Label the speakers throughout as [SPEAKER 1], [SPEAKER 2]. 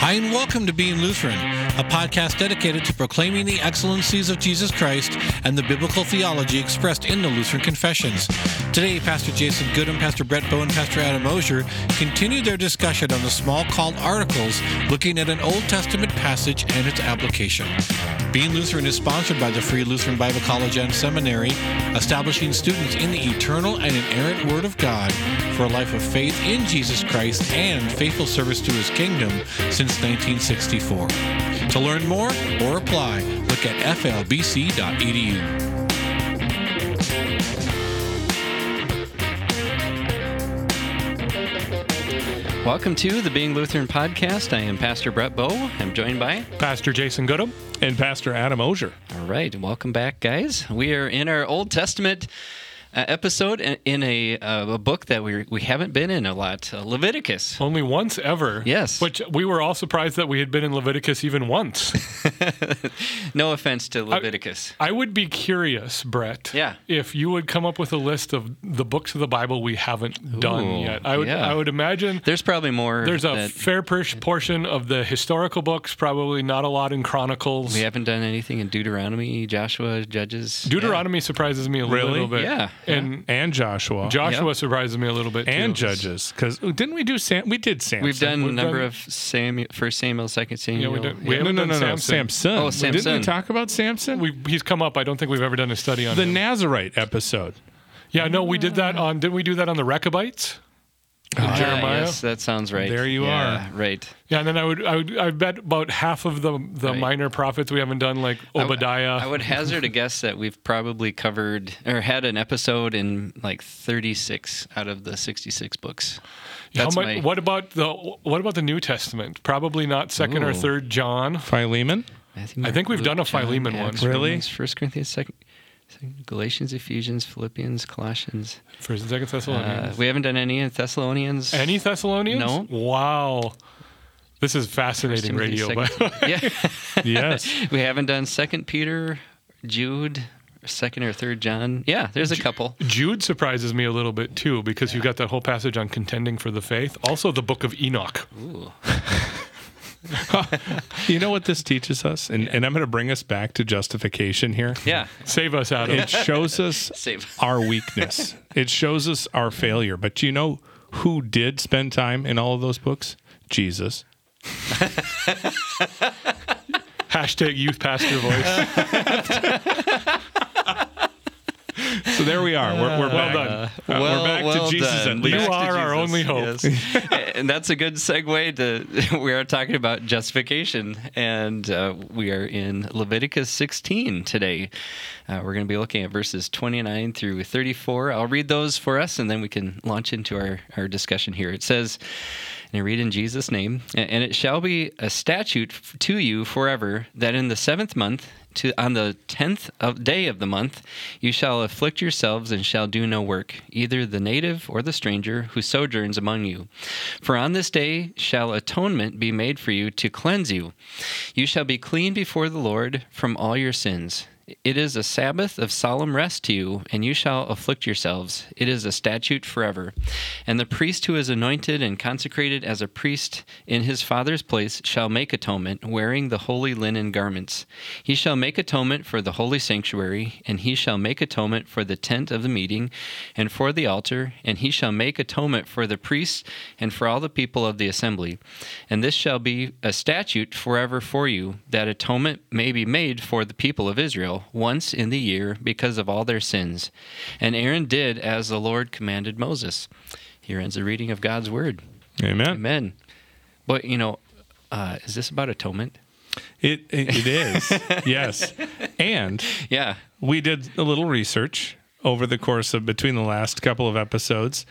[SPEAKER 1] Hi, and welcome to Being Lutheran, a podcast dedicated to proclaiming the excellencies of Jesus Christ and the biblical theology expressed in the Lutheran Confessions. Today, Pastor Jason Gudim, Pastor Brett Boe, and Pastor Adam Osier continue their discussion on the Smalcald Articles looking at an Old Testament passage and its application. Being Lutheran is sponsored by the Free Lutheran Bible College and Seminary, establishing students in the eternal and inerrant Word of God for a life of faith in Jesus Christ and faithful service to His kingdom since 1964. To learn more or apply, look at flbc.edu.
[SPEAKER 2] Welcome to the Being Lutheran podcast. I am Pastor Brett Boe. I'm joined by
[SPEAKER 3] Pastor Jason Gudim and Pastor Adam Osier.
[SPEAKER 2] All right, welcome back, guys. We are in our Old Testament episode in- a, uh, a book that we we haven't been in a lot, uh, Leviticus.
[SPEAKER 3] Only once ever.
[SPEAKER 2] Yes.
[SPEAKER 3] Which we were all surprised that we had been in Leviticus even once.
[SPEAKER 2] No offense to Leviticus.
[SPEAKER 3] I would be curious, Brett.
[SPEAKER 2] Yeah.
[SPEAKER 3] If you would come up with a list of the books of the Bible we haven't done yet. I would
[SPEAKER 2] yeah.
[SPEAKER 3] I would imagine
[SPEAKER 2] There's probably more.
[SPEAKER 3] there's a
[SPEAKER 2] that
[SPEAKER 3] fair portion of the historical books, probably not a lot in Chronicles.
[SPEAKER 2] we haven't done anything in Deuteronomy, Joshua, Judges.
[SPEAKER 3] Deuteronomy surprises me a
[SPEAKER 4] Really?
[SPEAKER 3] little bit.
[SPEAKER 2] Yeah,
[SPEAKER 3] And
[SPEAKER 4] and Joshua
[SPEAKER 3] Joshua
[SPEAKER 2] Yeah.
[SPEAKER 3] surprises me a little bit
[SPEAKER 4] and
[SPEAKER 3] too.
[SPEAKER 4] Judges because didn't we do Sam? We did Samson.
[SPEAKER 2] We've done a
[SPEAKER 3] We've
[SPEAKER 2] number
[SPEAKER 3] done-
[SPEAKER 2] of Samuel, First Samuel, Second Samuel.
[SPEAKER 3] we did- we
[SPEAKER 2] Yeah.
[SPEAKER 4] no,
[SPEAKER 3] haven't
[SPEAKER 4] no,
[SPEAKER 3] done
[SPEAKER 4] no, no,
[SPEAKER 3] Samson.
[SPEAKER 4] Samson.
[SPEAKER 2] Oh,
[SPEAKER 4] Didn't
[SPEAKER 2] Samson.
[SPEAKER 4] we talk about Samson?
[SPEAKER 3] We, he's come up. I don't think we've ever done a study on
[SPEAKER 4] the
[SPEAKER 3] him.
[SPEAKER 4] Nazarite episode.
[SPEAKER 3] Yeah, no, we did that on. Didn't we do that on the Rechabites? In
[SPEAKER 2] Ah,
[SPEAKER 3] Jeremiah.
[SPEAKER 2] yes, that sounds right.
[SPEAKER 4] There you
[SPEAKER 2] Yeah, Right.
[SPEAKER 3] Yeah, and then I would, I would, I bet about half of the the
[SPEAKER 2] Right.
[SPEAKER 3] minor prophets we haven't done, like Obadiah.
[SPEAKER 2] I would hazard a guess that we've probably covered or had an episode in like 36 out of the 66 books.
[SPEAKER 3] How
[SPEAKER 2] That's
[SPEAKER 3] much-
[SPEAKER 2] my.
[SPEAKER 3] What about the What about the New Testament? Probably not second or third John.
[SPEAKER 4] Philemon.
[SPEAKER 2] Matthew,
[SPEAKER 3] I think we've done a Philemon one.
[SPEAKER 4] Really?
[SPEAKER 2] First Corinthians, second, second Galatians, Ephesians, Philippians, Colossians.
[SPEAKER 3] First and second
[SPEAKER 2] Uh,
[SPEAKER 3] Thessalonians.
[SPEAKER 2] we haven't done any in Thessalonians.
[SPEAKER 3] Any Thessalonians?
[SPEAKER 2] No.
[SPEAKER 3] Wow. This is fascinating radio.
[SPEAKER 2] second-
[SPEAKER 3] But
[SPEAKER 2] yeah,
[SPEAKER 4] Yes.
[SPEAKER 2] we haven't done Second Peter, Jude, second or third John. Yeah, there's a couple.
[SPEAKER 3] Jude surprises me a little bit too because you've got that whole passage on contending for the faith. Also, the book of Enoch.
[SPEAKER 2] Ooh.
[SPEAKER 4] you know what this teaches us, and, and I'm going to bring us back to justification here.
[SPEAKER 2] Yeah,
[SPEAKER 3] Save us, Adam.
[SPEAKER 4] It It shows us
[SPEAKER 2] Save.
[SPEAKER 4] our weakness. It shows us our failure. But do you know who did spend time in all of those books? Jesus.
[SPEAKER 3] Hashtag youth pastor voice.
[SPEAKER 4] So there we are. We're, we're
[SPEAKER 3] Well
[SPEAKER 4] back.
[SPEAKER 3] done.
[SPEAKER 4] Uh,
[SPEAKER 2] Well-
[SPEAKER 4] we're back
[SPEAKER 2] well
[SPEAKER 4] to Jesus
[SPEAKER 2] done.
[SPEAKER 4] at least.
[SPEAKER 3] You
[SPEAKER 2] Back
[SPEAKER 3] are our only hope.
[SPEAKER 2] yes. and that's a good segue to we are talking about justification, and uh, we are in Leviticus 16 today. Uh, we're going to be looking at verses 29 through 34. I'll read those for us, and then we can launch into our, our discussion here. It says, and I read in Jesus' name, and it shall be a statute to you forever that in the seventh month, to on the tenth of day of the month, you shall afflict yourselves and shall do no work, either the native or the stranger who sojourns among you. For on this day shall atonement be made for you to cleanse you. You shall be clean before the Lord from all your sins. It is a Sabbath of solemn rest to you, and you shall afflict yourselves. It is a statute forever. And the priest who is anointed and consecrated as a priest in his father's place shall make atonement, wearing the holy linen garments. He shall make atonement for the holy sanctuary, and he shall make atonement for the tent of the meeting, and for the altar, and he shall make atonement for the priests and for all the people of the assembly. And this shall be a statute forever for you, that atonement may be made for the people of Israel once in the year because of all their sins. And Aaron did as the Lord commanded Moses. Here ends the reading of God's word.
[SPEAKER 4] Amen.
[SPEAKER 2] Amen. But, you know, uh, is this about atonement?
[SPEAKER 4] It, it, it is. yes. And
[SPEAKER 2] Yeah.
[SPEAKER 4] we did a little research over the course of between the last couple of episodes.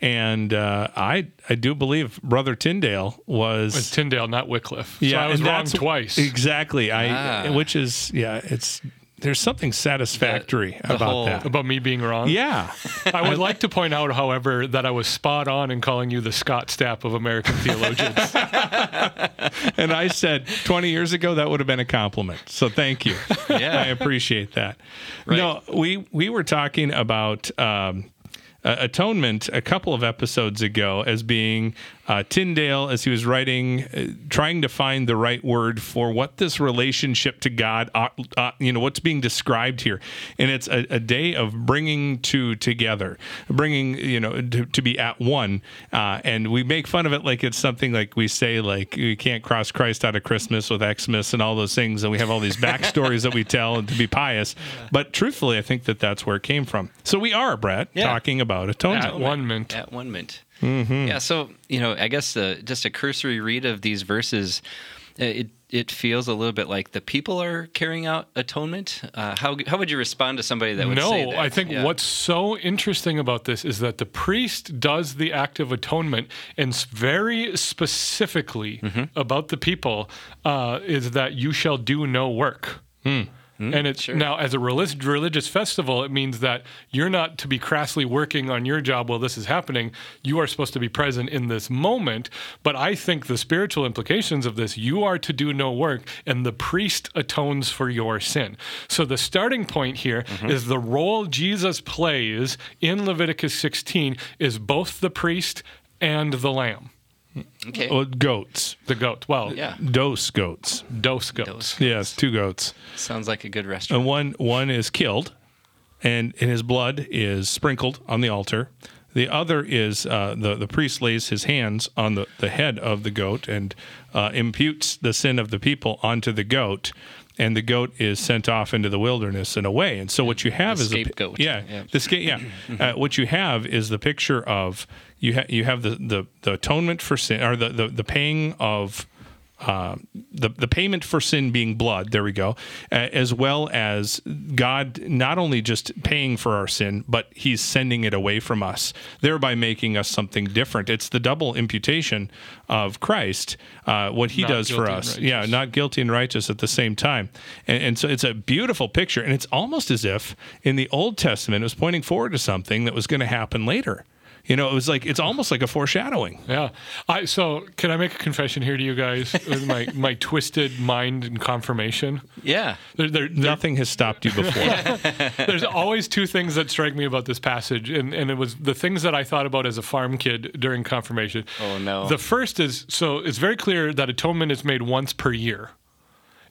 [SPEAKER 4] And uh, I I do believe Brother Tyndale was
[SPEAKER 3] It's Tyndale, not Wycliffe. so I was wrong twice.
[SPEAKER 4] Exactly. I
[SPEAKER 2] Ah.
[SPEAKER 4] which is yeah, it's there's something satisfactory about
[SPEAKER 2] whole-
[SPEAKER 4] that.
[SPEAKER 3] About me being wrong.
[SPEAKER 4] Yeah.
[SPEAKER 3] I would like to point out, however, that I was spot on in calling you the Scott Stapp of American theologians.
[SPEAKER 4] and I said 20 years ago that would have been a compliment. So thank you.
[SPEAKER 2] Yeah.
[SPEAKER 4] I appreciate that.
[SPEAKER 2] Right.
[SPEAKER 4] No, we we were talking about um, uh, atonement a couple of episodes ago as being uh, Tyndale, as he was writing, uh, trying to find the right word for what this relationship to God, uh, uh, you know, what's being described here, and it's a, a day of bringing two together, bringing you know to, to be at one, uh, and we make fun of it like it's something like we say like you can't cross Christ out of Christmas with Xmas and all those things, and we have all these backstories that we tell and to be pious, but truthfully, I think that that's where it came from. So we are, Brett,
[SPEAKER 2] Yeah.
[SPEAKER 4] talking about atonement.
[SPEAKER 3] At one mint.
[SPEAKER 2] At one mint. Yeah. So you know, I guess uh, just a cursory read of these verses, uh, it it feels a little bit like the people are carrying out atonement. Uh, how how would you respond to somebody that would say that? No.
[SPEAKER 3] I think
[SPEAKER 2] Yeah.
[SPEAKER 3] what's so interesting about this is that the priest does the act of atonement, and very specifically
[SPEAKER 2] Mm-hmm.
[SPEAKER 3] about the people uh, is that you shall do no work. Hmm? and it's now as a religious religious festival, it means that you're not to be crassly working on your job while this is happening. You are supposed to be present in this moment. But I think the spiritual implications of this, you are to do no work, and the priest atones for your sin. So the starting point here mm-hmm. is the role Jesus plays in Leviticus 16 is both the priest and the lamb,
[SPEAKER 2] okay.
[SPEAKER 4] Well, goats,
[SPEAKER 3] the goat. Well,
[SPEAKER 2] yeah.
[SPEAKER 4] dose goats.
[SPEAKER 3] dose goats.
[SPEAKER 4] Yes, two goats.
[SPEAKER 2] Sounds like a good restaurant.
[SPEAKER 4] And one one is killed, and, and his blood is sprinkled on the altar. The other is uh, the the priest lays his hands on the, the head of the goat and uh, imputes the sin of the people onto the goat, and the goat is sent off into the wilderness and away. And so what you have
[SPEAKER 2] The
[SPEAKER 4] is a
[SPEAKER 2] scapegoat.
[SPEAKER 4] yeah,
[SPEAKER 2] Yeah.
[SPEAKER 4] the sca- yeah. uh, what you have is the picture of you ha- you have the, the the atonement for sin or the the, the paying of uh, the the payment for sin being blood. There we go, as well as God not only just paying for our sin, but He's sending it away from us, thereby making us something different. It's the double imputation of Christ, uh, what He
[SPEAKER 3] Not
[SPEAKER 4] does for us. Yeah, not guilty and righteous at the same time, and, and so it's a beautiful picture, and it's almost as if in the Old Testament it was pointing forward to something that was going to happen later. You know, it was like it's almost like a foreshadowing.
[SPEAKER 3] Yeah. I so can I make a confession here to you guys with my my twisted mind and confirmation?
[SPEAKER 2] yeah.
[SPEAKER 3] There, there, there-
[SPEAKER 4] Nothing has stopped you before.
[SPEAKER 3] there's always two things that strike me about this passage, and, and it was the things that I thought about as a farm kid during confirmation.
[SPEAKER 2] Oh, no.
[SPEAKER 3] The first is so it's very clear that atonement is made once per year.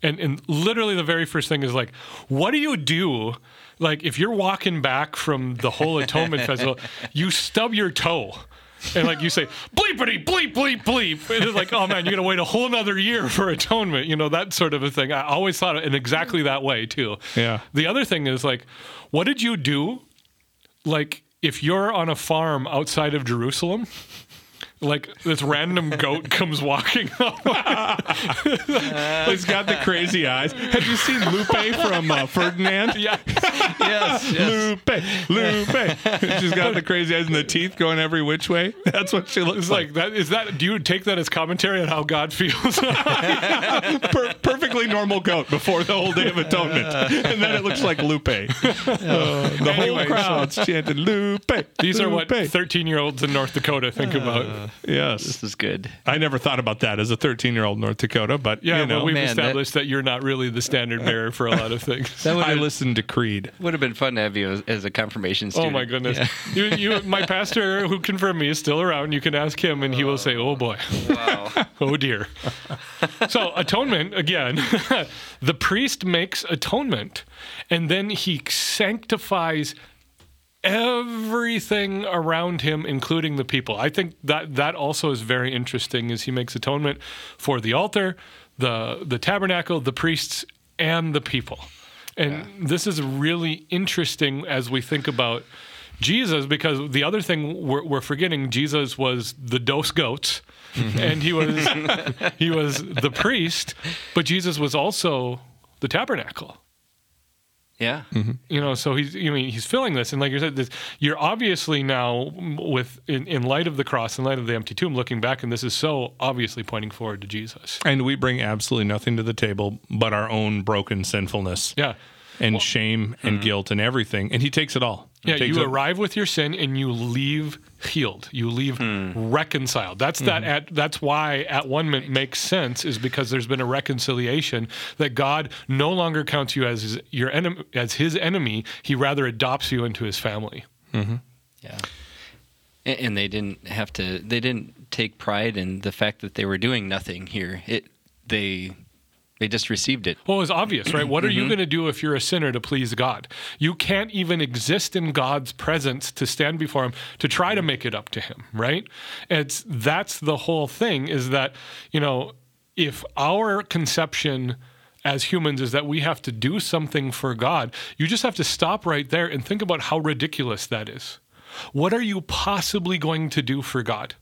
[SPEAKER 3] And, and literally the very first thing is like, what do you do? Like if you're walking back from the whole atonement festival, you stub your toe. And like you say, bleepity, bleep, bleep, bleep. And it's like, oh man, you're gonna wait a whole another year for atonement, you know, that sort of a thing. I always thought in exactly that way too.
[SPEAKER 4] Yeah.
[SPEAKER 3] The other thing is like, what did you do? Like, if you're on a farm outside of Jerusalem, like this random goat comes walking up.
[SPEAKER 4] He's got the crazy eyes. Have you seen Lupe from uh, Ferdinand?
[SPEAKER 3] yeah.
[SPEAKER 2] yes. yes.
[SPEAKER 4] Lupe, Lupe. She's got the crazy eyes and the teeth going every which way. That's what she looks like.
[SPEAKER 3] like that. Is that? Do you take that as commentary on how God feels?
[SPEAKER 4] Per- perfectly normal goat before the whole day of atonement, and then it looks like Lupe. Uh, the
[SPEAKER 3] Anyway,
[SPEAKER 4] whole crowd's chanting Lupe.
[SPEAKER 3] These are what 13 year olds in North Dakota think about.
[SPEAKER 4] Yes,
[SPEAKER 2] This is good.
[SPEAKER 4] I never thought about that as a 13 year old North Dakota, but
[SPEAKER 3] Yeah,
[SPEAKER 4] you know,
[SPEAKER 3] well, we've
[SPEAKER 2] man,
[SPEAKER 3] established that, you're not really the standard bearer for a lot of things.
[SPEAKER 2] That
[SPEAKER 4] I listened to Creed.
[SPEAKER 2] would have been fun to have you as, as a confirmation student.
[SPEAKER 3] Oh my goodness!
[SPEAKER 2] Yeah.
[SPEAKER 3] You, you, my pastor who confirmed me is still around. You can ask him, and he will say, "Oh boy,
[SPEAKER 2] Wow.
[SPEAKER 3] oh dear." so atonement again. the priest makes atonement, and then he sanctifies everything around him, including the people. I think that that also is very interesting. Is he makes atonement for the altar, the the tabernacle, the priests, and the people. And this is really interesting as we think about Jesus, because the other thing we're, we're forgetting, Jesus was the dose goats, mm-hmm. and he was he was the priest, but Jesus was also the tabernacle
[SPEAKER 2] Yeah. Mm-hmm.
[SPEAKER 3] you know so he's you mean he's filling this and like you said this you're obviously now with in, in light of the cross in light of the empty tomb looking back and this is so obviously pointing forward to jesus.
[SPEAKER 4] And we bring absolutely nothing to the table but our own broken sinfulness.
[SPEAKER 3] Yeah
[SPEAKER 4] and shame and hmm. guilt and everything. And he takes it all. He
[SPEAKER 3] yeah you
[SPEAKER 4] it-
[SPEAKER 3] arrive with your sin and you leave healed you leave hmm. reconciled that's that hmm. at that's why at one minute makes sense is because there's been a reconciliation that god no longer counts you as his, your enemy as his enemy he rather adopts you into his family mm-hmm.
[SPEAKER 2] Yeah. And, and they didn't have to. They didn't take pride in the fact that they were doing nothing here. It they they just received it.
[SPEAKER 3] Well, it's obvious, right? What are you mm-hmm. going to do if you're a sinner to please God? You can't even exist in God's presence to stand before Him to try to make it up to Him, right? It's that's the whole thing. Is that you know if our conception as humans is that we have to do something for God, you just have to stop right there and think about how ridiculous that is. What are you possibly going to do for God?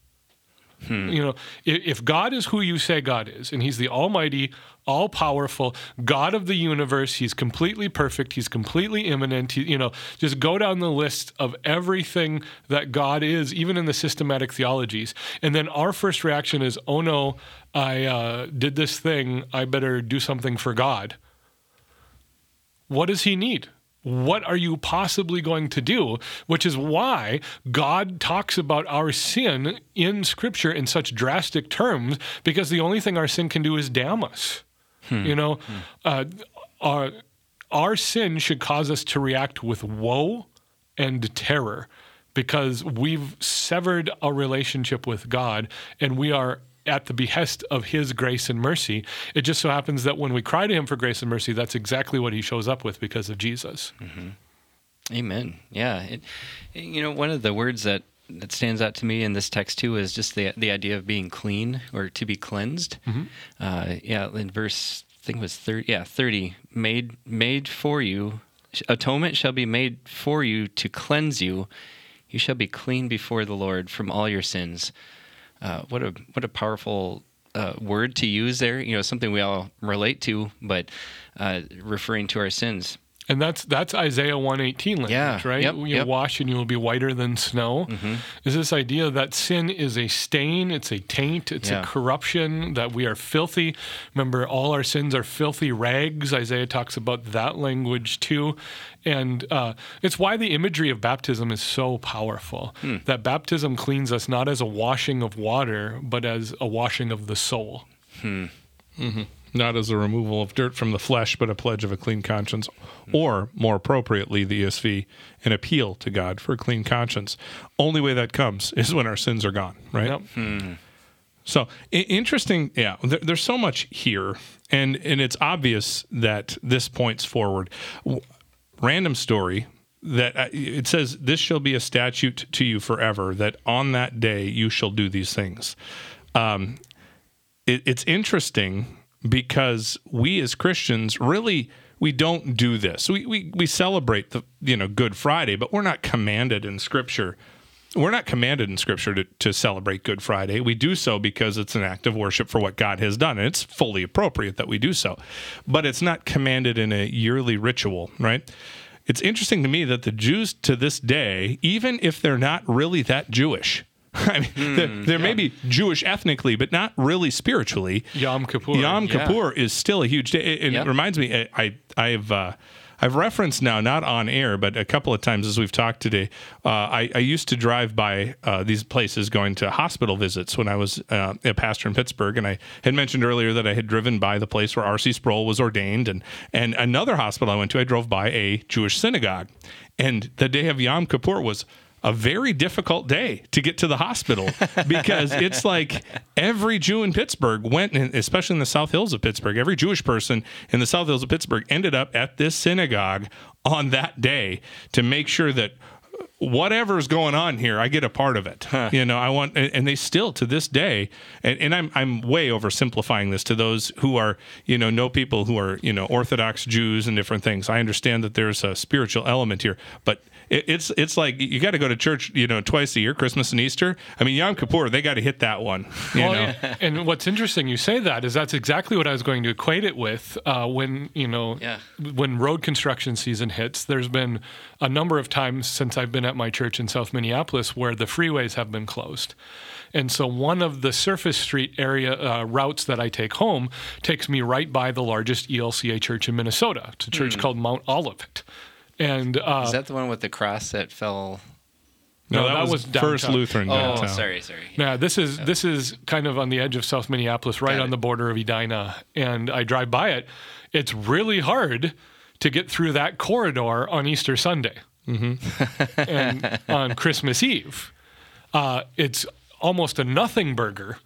[SPEAKER 3] Hmm. You know, if God is who you say God is, and He's the Almighty, all powerful God of the universe, He's completely perfect, He's completely immanent. He, you know, just go down the list of everything that God is, even in the systematic theologies. And then our first reaction is, oh no, I uh, did this thing, I better do something for God. What does He need? What are you possibly going to do? Which is why God talks about our sin in Scripture in such drastic terms, because the only thing our sin can do is damn us. Hmm. You know, hmm. uh, our, our sin should cause us to react with woe and terror because we've severed a relationship with God and we are at the behest of his grace and mercy. It just so happens that when we cry to him for grace and mercy, that's exactly what he shows up with because of Jesus.
[SPEAKER 2] Mm-hmm. Amen. Yeah. It, you know, one of the words that that stands out to me in this text too is just the the idea of being clean or to be cleansed. Mm-hmm. Uh, yeah, in verse I think it was thirty. Yeah, thirty. Made made for you, atonement shall be made for you to cleanse you. You shall be clean before the Lord from all your sins. Uh, what a what a powerful uh, word to use there. You know, something we all relate to, but uh, referring to our sins.
[SPEAKER 3] And that's that's Isaiah 118 language,
[SPEAKER 2] yeah,
[SPEAKER 3] right?
[SPEAKER 2] Yep,
[SPEAKER 3] you
[SPEAKER 2] yep.
[SPEAKER 3] wash and you will be whiter than snow. Mm-hmm. Is this idea that sin is a stain, it's a taint, it's yeah. a corruption, that we are filthy. Remember, all our sins are filthy rags. Isaiah talks about that language too. And uh, it's why the imagery of baptism is so powerful. Hmm. That baptism cleans us not as a washing of water, but as a washing of the soul.
[SPEAKER 4] Hmm. Mm-hmm not as a removal of dirt from the flesh, but a pledge of a clean conscience, or more appropriately, the ESV, an appeal to God for a clean conscience. Only way that comes is when our sins are gone, right? Yep. Hmm. So interesting, yeah. There, there's so much here, and and it's obvious that this points forward. Random story that uh, it says, "This shall be a statute to you forever, that on that day you shall do these things." Um, it, it's interesting because we as Christians really we don't do this. We, we we celebrate the you know Good Friday, but we're not commanded in Scripture. We're not commanded in Scripture to, to celebrate Good Friday. We do so because it's an act of worship for what God has done, and it's fully appropriate that we do so. But it's not commanded in a yearly ritual, right? It's interesting to me that the Jews to this day, even if they're not really that Jewish, I mean, mm, there, there yeah. may be Jewish ethnically, but not really spiritually.
[SPEAKER 3] Yom Kippur.
[SPEAKER 4] Yom Kippur yeah. is still a huge day. It, yep. it reminds me, I, I have uh, I've referenced now, not on air, but a couple of times as we've talked today. Uh, I, I, used to drive by uh, these places going to hospital visits when I was uh, a pastor in Pittsburgh, and I had mentioned earlier that I had driven by the place where R.C. Sproul was ordained, and and another hospital I went to, I drove by a Jewish synagogue, and the day of Yom Kippur was a very difficult day to get to the hospital because it's like every Jew in Pittsburgh went, especially in the South Hills of Pittsburgh, every Jewish person in the South Hills of Pittsburgh ended up at this synagogue on that day to make sure that whatever's going on here, I get a part of it. Huh. You know, I want, and they still to this day, and, and, I'm I'm way oversimplifying this to those who are, you know, know people who are, you know, Orthodox Jews and different things. I understand that there's a spiritual element here, but it, it's it's like you got to go to church, you know, twice a year, Christmas and Easter. I mean, Yom Kippur, they got to hit that one. You well, know?
[SPEAKER 3] and what's interesting, you say that is that's exactly what I was going to equate it with uh, when you know
[SPEAKER 2] yeah.
[SPEAKER 3] when road construction season hits. There's been a number of times since I've been at my church in South Minneapolis where the freeways have been closed. And so one of the surface street area uh, routes that I take home takes me right by the largest ELCA church in Minnesota. It's a church mm. called Mount Olivet. And uh,
[SPEAKER 2] is that the one with the cross that fell?
[SPEAKER 3] No, no that, that, was,
[SPEAKER 4] was First Lutheran.
[SPEAKER 2] Oh,
[SPEAKER 4] downtown.
[SPEAKER 2] sorry, sorry.
[SPEAKER 3] Yeah, this is oh. this is kind of on the edge of South Minneapolis, right on the border of Edina, and I drive by it. It's really hard to get through that corridor on Easter Sunday mm-hmm. and on Christmas Eve. uh, it's almost a nothing burger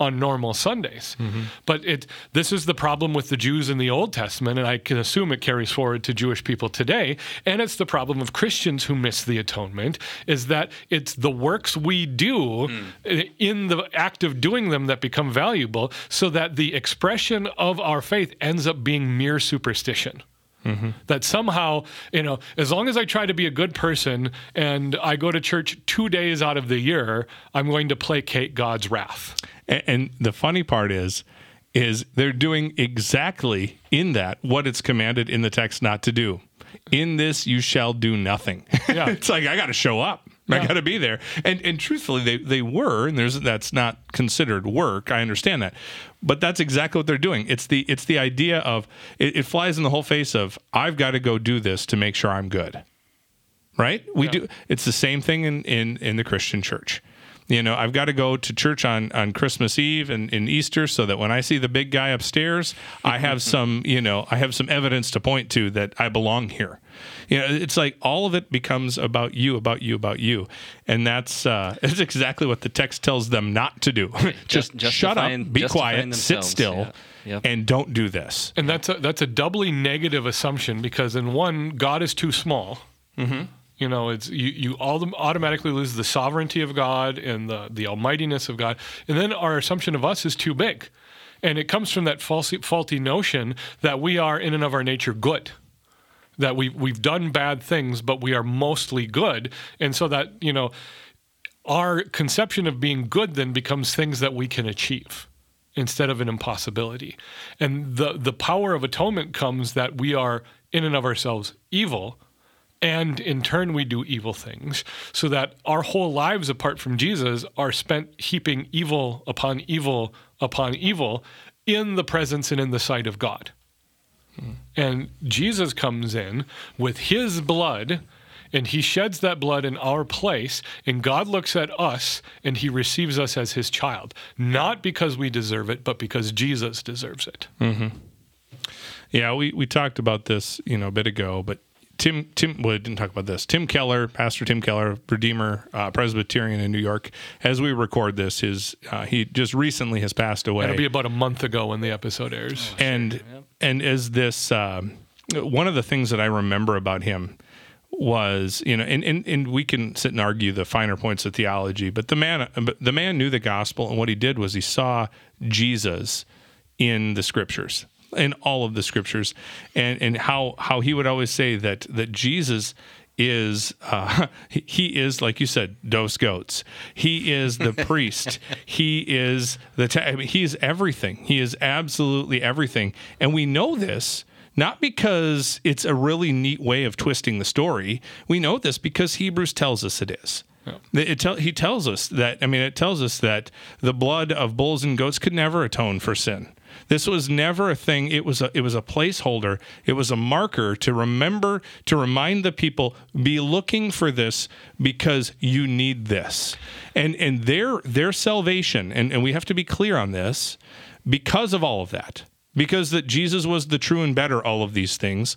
[SPEAKER 3] on normal Sundays. Mm-hmm. But it this is the problem with the Jews in the Old Testament, and I can assume it carries forward to Jewish people today. And it's the problem of Christians who miss the atonement, is that it's the works we do mm. in the act of doing them that become valuable, so that the expression of our faith ends up being mere superstition. Mm-hmm. That somehow, you know, as long as I try to be a good person and I go to church two days out of the year, I'm going to placate God's wrath.
[SPEAKER 4] And, and the funny part is, is they're doing exactly in that what it's commanded in the text not to do. In this you shall do nothing. Yeah. it's like I got to show up. I got to be there. And and truthfully, they they were, and there's that's not considered work. I understand that, but that's exactly what they're doing. It's the it's the idea of it, it flies in the whole face of I've got to go do this to make sure I'm good. Right? We yeah. do. It's the same thing in in in the Christian church. You know, I've got to go to church on, on Christmas Eve and, in Easter so that when I see the big guy upstairs, I have some, you know, I have some evidence to point to that I belong here. You know, it's like all of it becomes about you, about you, about you, and that's uh, that's exactly what the text tells them not to do. Just, Just shut up, be quiet, sit still. Yeah. Yep. and don't do this.
[SPEAKER 3] And that's a, that's a doubly negative assumption because in one, God is too small. Mm-hmm. You know, it's you, you all automatically lose the sovereignty of God and the, the almightiness of God. And then our assumption of us is too big. And it comes from that faulty notion that we are in and of our nature good. That we we've done bad things, but we are mostly good. And so that, you know, our conception of being good then becomes things that we can achieve instead of an impossibility. And the the power of atonement comes that we are in and of ourselves evil and in turn we do evil things so that our whole lives apart from Jesus are spent heaping evil upon evil upon evil in the presence and in the sight of God. Hmm. And Jesus comes in with his blood and he sheds that blood in our place and God looks at us and he receives us as his child not because we deserve it but because Jesus deserves it.
[SPEAKER 4] Mm-hmm. Yeah, we, we talked about this, you know, a bit ago, but Tim Tim well, I didn't talk about this. Tim Keller, Pastor Tim Keller, Redeemer uh, Presbyterian in New York. As we record this, his uh, he just recently has passed away.
[SPEAKER 3] It'll be about a month ago when the episode airs.
[SPEAKER 4] Oh, and sure. yep. and as this um, one of the things that I remember about him was you know and, and and we can sit and argue the finer points of theology but the man the man knew the gospel and what he did was he saw Jesus in the scriptures in all of the scriptures, and and how how he would always say that that Jesus is uh, he is like you said dos goats. He is the priest. He is the ta- I mean, he is everything. He is absolutely everything. And we know this not because it's a really neat way of twisting the story. We know this because hebrews tells us it is. It tell, he tells us that i mean it tells us that the blood of bulls and goats could never atone for sin this was never a thing. It was a it was a placeholder. It was a marker to remember to remind the people be looking for this because you need this. And and their their salvation and, and we have to be clear on this because of all of that. Because that Jesus was the true and better all of these things,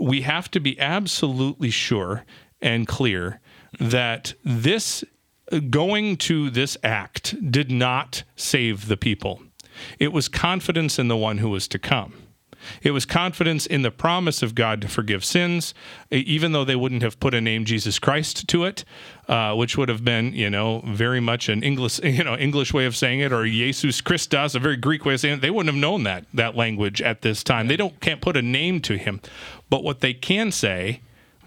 [SPEAKER 4] we have to be absolutely sure and clear that this uh, going to this act did not save the people. It was confidence in the one who was to come. It was confidence in the promise of God to forgive sins, even though they wouldn't have put a name Jesus Christ to it, uh, which would have been, you know, very much an English, you know, English way of saying it, or Jesus Christus, a very Greek way of saying it. They wouldn't have known that that language at this time. They don't can't put a name to him, but what they can say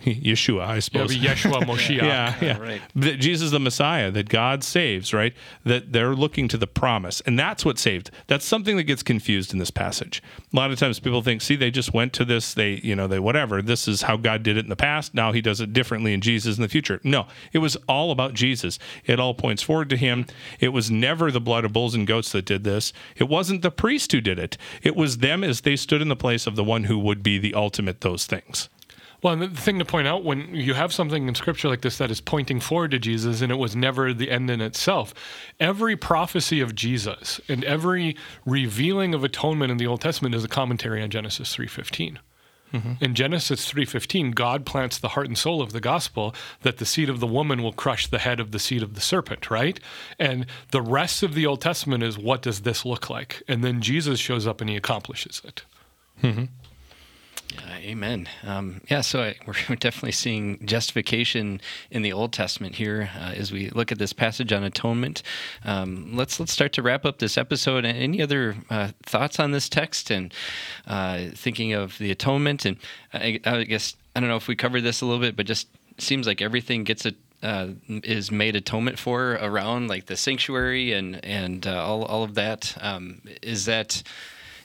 [SPEAKER 4] Yeshua, I suppose.
[SPEAKER 3] Yeah, Yeshua Moshiach.
[SPEAKER 4] yeah, yeah. Right. That Jesus the Messiah, that God saves, right? That they're looking to the promise. And that's what saved. That's something that gets confused in this passage. A lot of times people think, see, they just went to this, they, you know, they whatever. This is how God did it in the past. Now he does it differently in Jesus in the future. No, it was all about Jesus. It all points forward to him. It was never the blood of bulls and goats that did this. It wasn't the priest who did it. It was them as they stood in the place of the one who would be the ultimate those things.
[SPEAKER 3] Well, the thing to point out when you have something in scripture like this that is pointing forward to Jesus and it was never the end in itself, every prophecy of Jesus and every revealing of atonement in the Old Testament is a commentary on Genesis 3:15. Mm-hmm. In Genesis 3:15, God plants the heart and soul of the gospel that the seed of the woman will crush the head of the seed of the serpent, right? And the rest of the Old Testament is what does this look like? And then Jesus shows up and he accomplishes it.
[SPEAKER 2] Mm-hmm. Uh, amen. Um, yeah, so I, we're definitely seeing justification in the Old Testament here uh, as we look at this passage on atonement. Um, let's let's start to wrap up this episode. Any other uh, thoughts on this text and uh, thinking of the atonement? And I, I, guess I don't know if we covered this a little bit, but just seems like everything gets a uh, is made atonement for around like the sanctuary and and uh, all all of that. Um, is that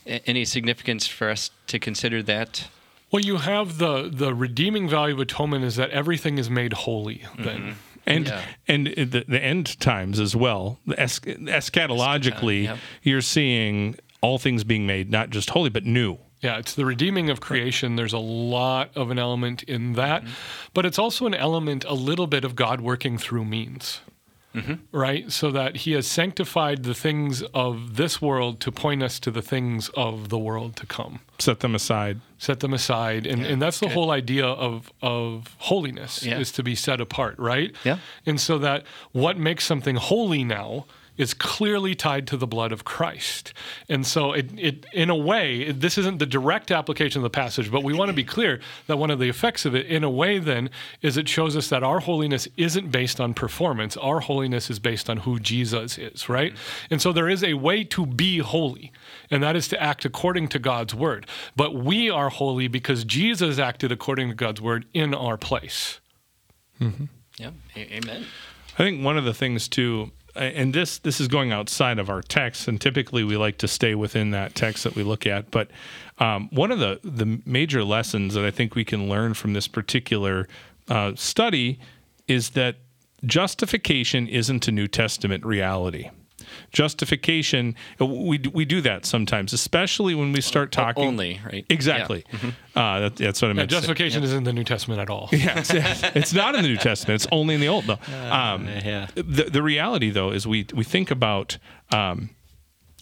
[SPEAKER 2] any significance for us to consider that?
[SPEAKER 3] Well, you have the the redeeming value of atonement is that everything is made holy. Then. Mm-hmm.
[SPEAKER 4] And yeah. and the, the end times as well. Es- eschatologically, yep. you're seeing all things being made not just holy but new.
[SPEAKER 3] Yeah, it's the redeeming of creation. There's a lot of an element in that, mm-hmm. but it's also an element, a little bit of God working through means. Mm-hmm. Right? So that he has sanctified the things of this world to point us to the things of the world to come.
[SPEAKER 4] Set them aside.
[SPEAKER 3] Set them aside. And, yeah, and that's the good. whole idea of, of holiness yeah. is to be set apart, right?
[SPEAKER 2] Yeah.
[SPEAKER 3] And so that what makes something holy now is clearly tied to the blood of Christ. And so, it, it in a way, it, this isn't the direct application of the passage, but we want to be clear that one of the effects of it, in a way, then, is it shows us that our holiness isn't based on performance. Our holiness is based on who Jesus is, right? And so, there is a way to be holy, and that is to act according to God's word. But we are holy because Jesus acted according to God's word in our place.
[SPEAKER 2] Mm-hmm. Yeah, amen.
[SPEAKER 4] I think one of the things too and this this is going outside of our text, and typically we like to stay within that text that we look at. But um, one of the the major lessons that I think we can learn from this particular uh, study is that justification isn't a New Testament reality justification. We we do that sometimes especially when we start talking
[SPEAKER 2] only right?
[SPEAKER 4] Exactly. Yeah. mm-hmm. uh, that, that's what i meant
[SPEAKER 3] yeah, justification is in the new testament at all.
[SPEAKER 4] Yeah it's, it's, not in the new testament. It's only in the old though. Uh, um, yeah. the, the reality though is we we think about um,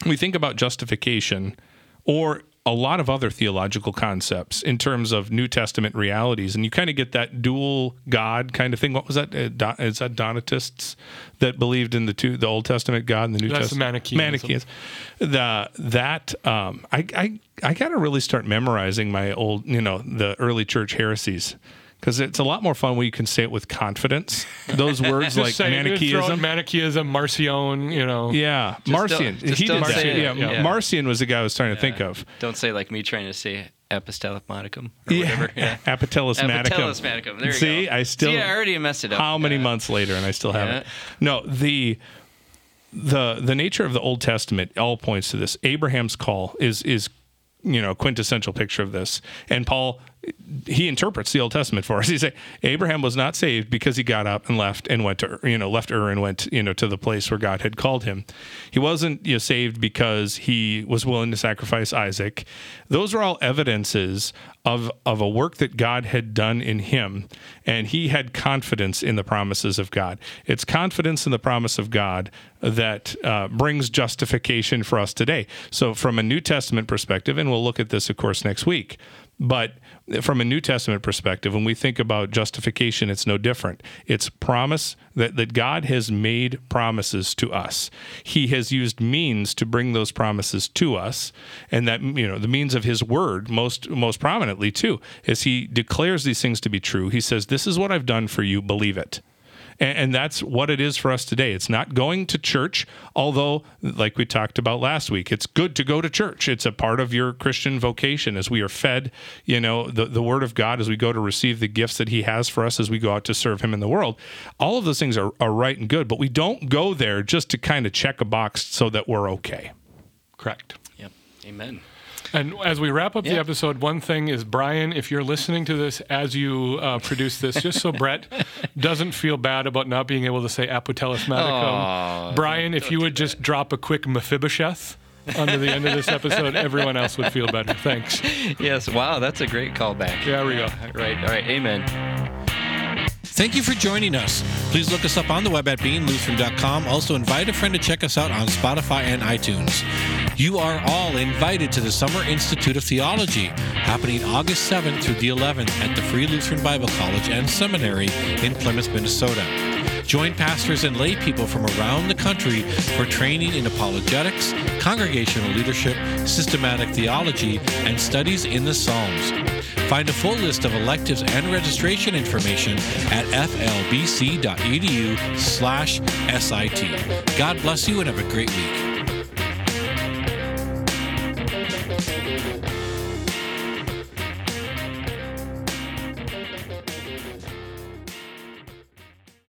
[SPEAKER 4] we think about justification or a lot of other theological concepts in terms of New Testament realities, and you kind of get that dual God kind of thing. What was that? Uh, that Donatists that believed in the two, the Old Testament God and the New
[SPEAKER 3] That's
[SPEAKER 4] Testament?
[SPEAKER 3] Manichaeism.
[SPEAKER 4] Manichaeism. The that um, I I I got to really start memorizing my old, you know, the early church heresies because it's a lot more fun when you can say it with confidence. Those words like say, Manichaeism,
[SPEAKER 3] Manichaeism, Marcion, you know.
[SPEAKER 4] Yeah, just Marcion. He did that. Yeah, yeah. Marcion was the guy I was trying to think of.
[SPEAKER 2] Don't say like me trying to say apostolic-modicum or yeah. whatever.
[SPEAKER 4] Yeah. Apostolus-maticum.
[SPEAKER 2] There you
[SPEAKER 4] See,
[SPEAKER 2] go.
[SPEAKER 4] I still.
[SPEAKER 2] See, I already messed it up.
[SPEAKER 4] How many months later, and I still haven't. No, the the the nature of the Old Testament all points to this. Abraham's call is is you know quintessential picture of this, and Paul he interprets the Old Testament for us. He say Abraham was not saved because he got up and left and went to you know left Ur and went you know to the place where God had called him. He wasn't you know, saved because he was willing to sacrifice Isaac. Those are all evidences of of a work that God had done in him, and he had confidence in the promises of God. It's confidence in the promise of God that uh, brings justification for us today. So, from a New Testament perspective, and we'll look at this, of course, next week. But from a New Testament perspective, when we think about justification, it's no different. It's promise that, that God has made promises to us. He has used means to bring those promises to us. And that, you know, the means of his word most most prominently too, is he declares these things to be true. He says, This is what I've done for you, believe it. And, and, that's what it is for us today. It's not going to church, although, like we talked about last week, it's good to go to church. It's a part of your Christian vocation as we are fed, you know, the, the word of God as we go to receive the gifts that He has for us as we go out to serve Him in the world. All of those things are, are right and good, but we don't go there just to kind of check a box so that we're okay.
[SPEAKER 3] Correct.
[SPEAKER 2] Yep. Amen.
[SPEAKER 3] And as we wrap up yeah. the episode, one thing is, Brian, if you're listening to this as you uh, produce this, just so Brett doesn't feel bad about not being able to say Apotelis Maticum, Brian, if you would just drop a quick Mephibosheth under the end of this episode, everyone else would feel better. Thanks.
[SPEAKER 2] Yes. Wow. That's a great callback.
[SPEAKER 3] Yeah, there we go.
[SPEAKER 2] Right. All right. Amen.
[SPEAKER 1] Thank you for joining us. Please look us up on the web at beinglutheran.com. Also, invite a friend to check us out on Spotify and iTunes. You are all invited to the Summer Institute of Theology, happening August 7th through the 11th at the Free Lutheran Bible College and Seminary in Plymouth, Minnesota. Join pastors and lay people from around the country for training in apologetics, congregational leadership, systematic theology, and studies in the Psalms. Find a full list of electives and registration information at flbc.edu/sit. God bless you and have a great week.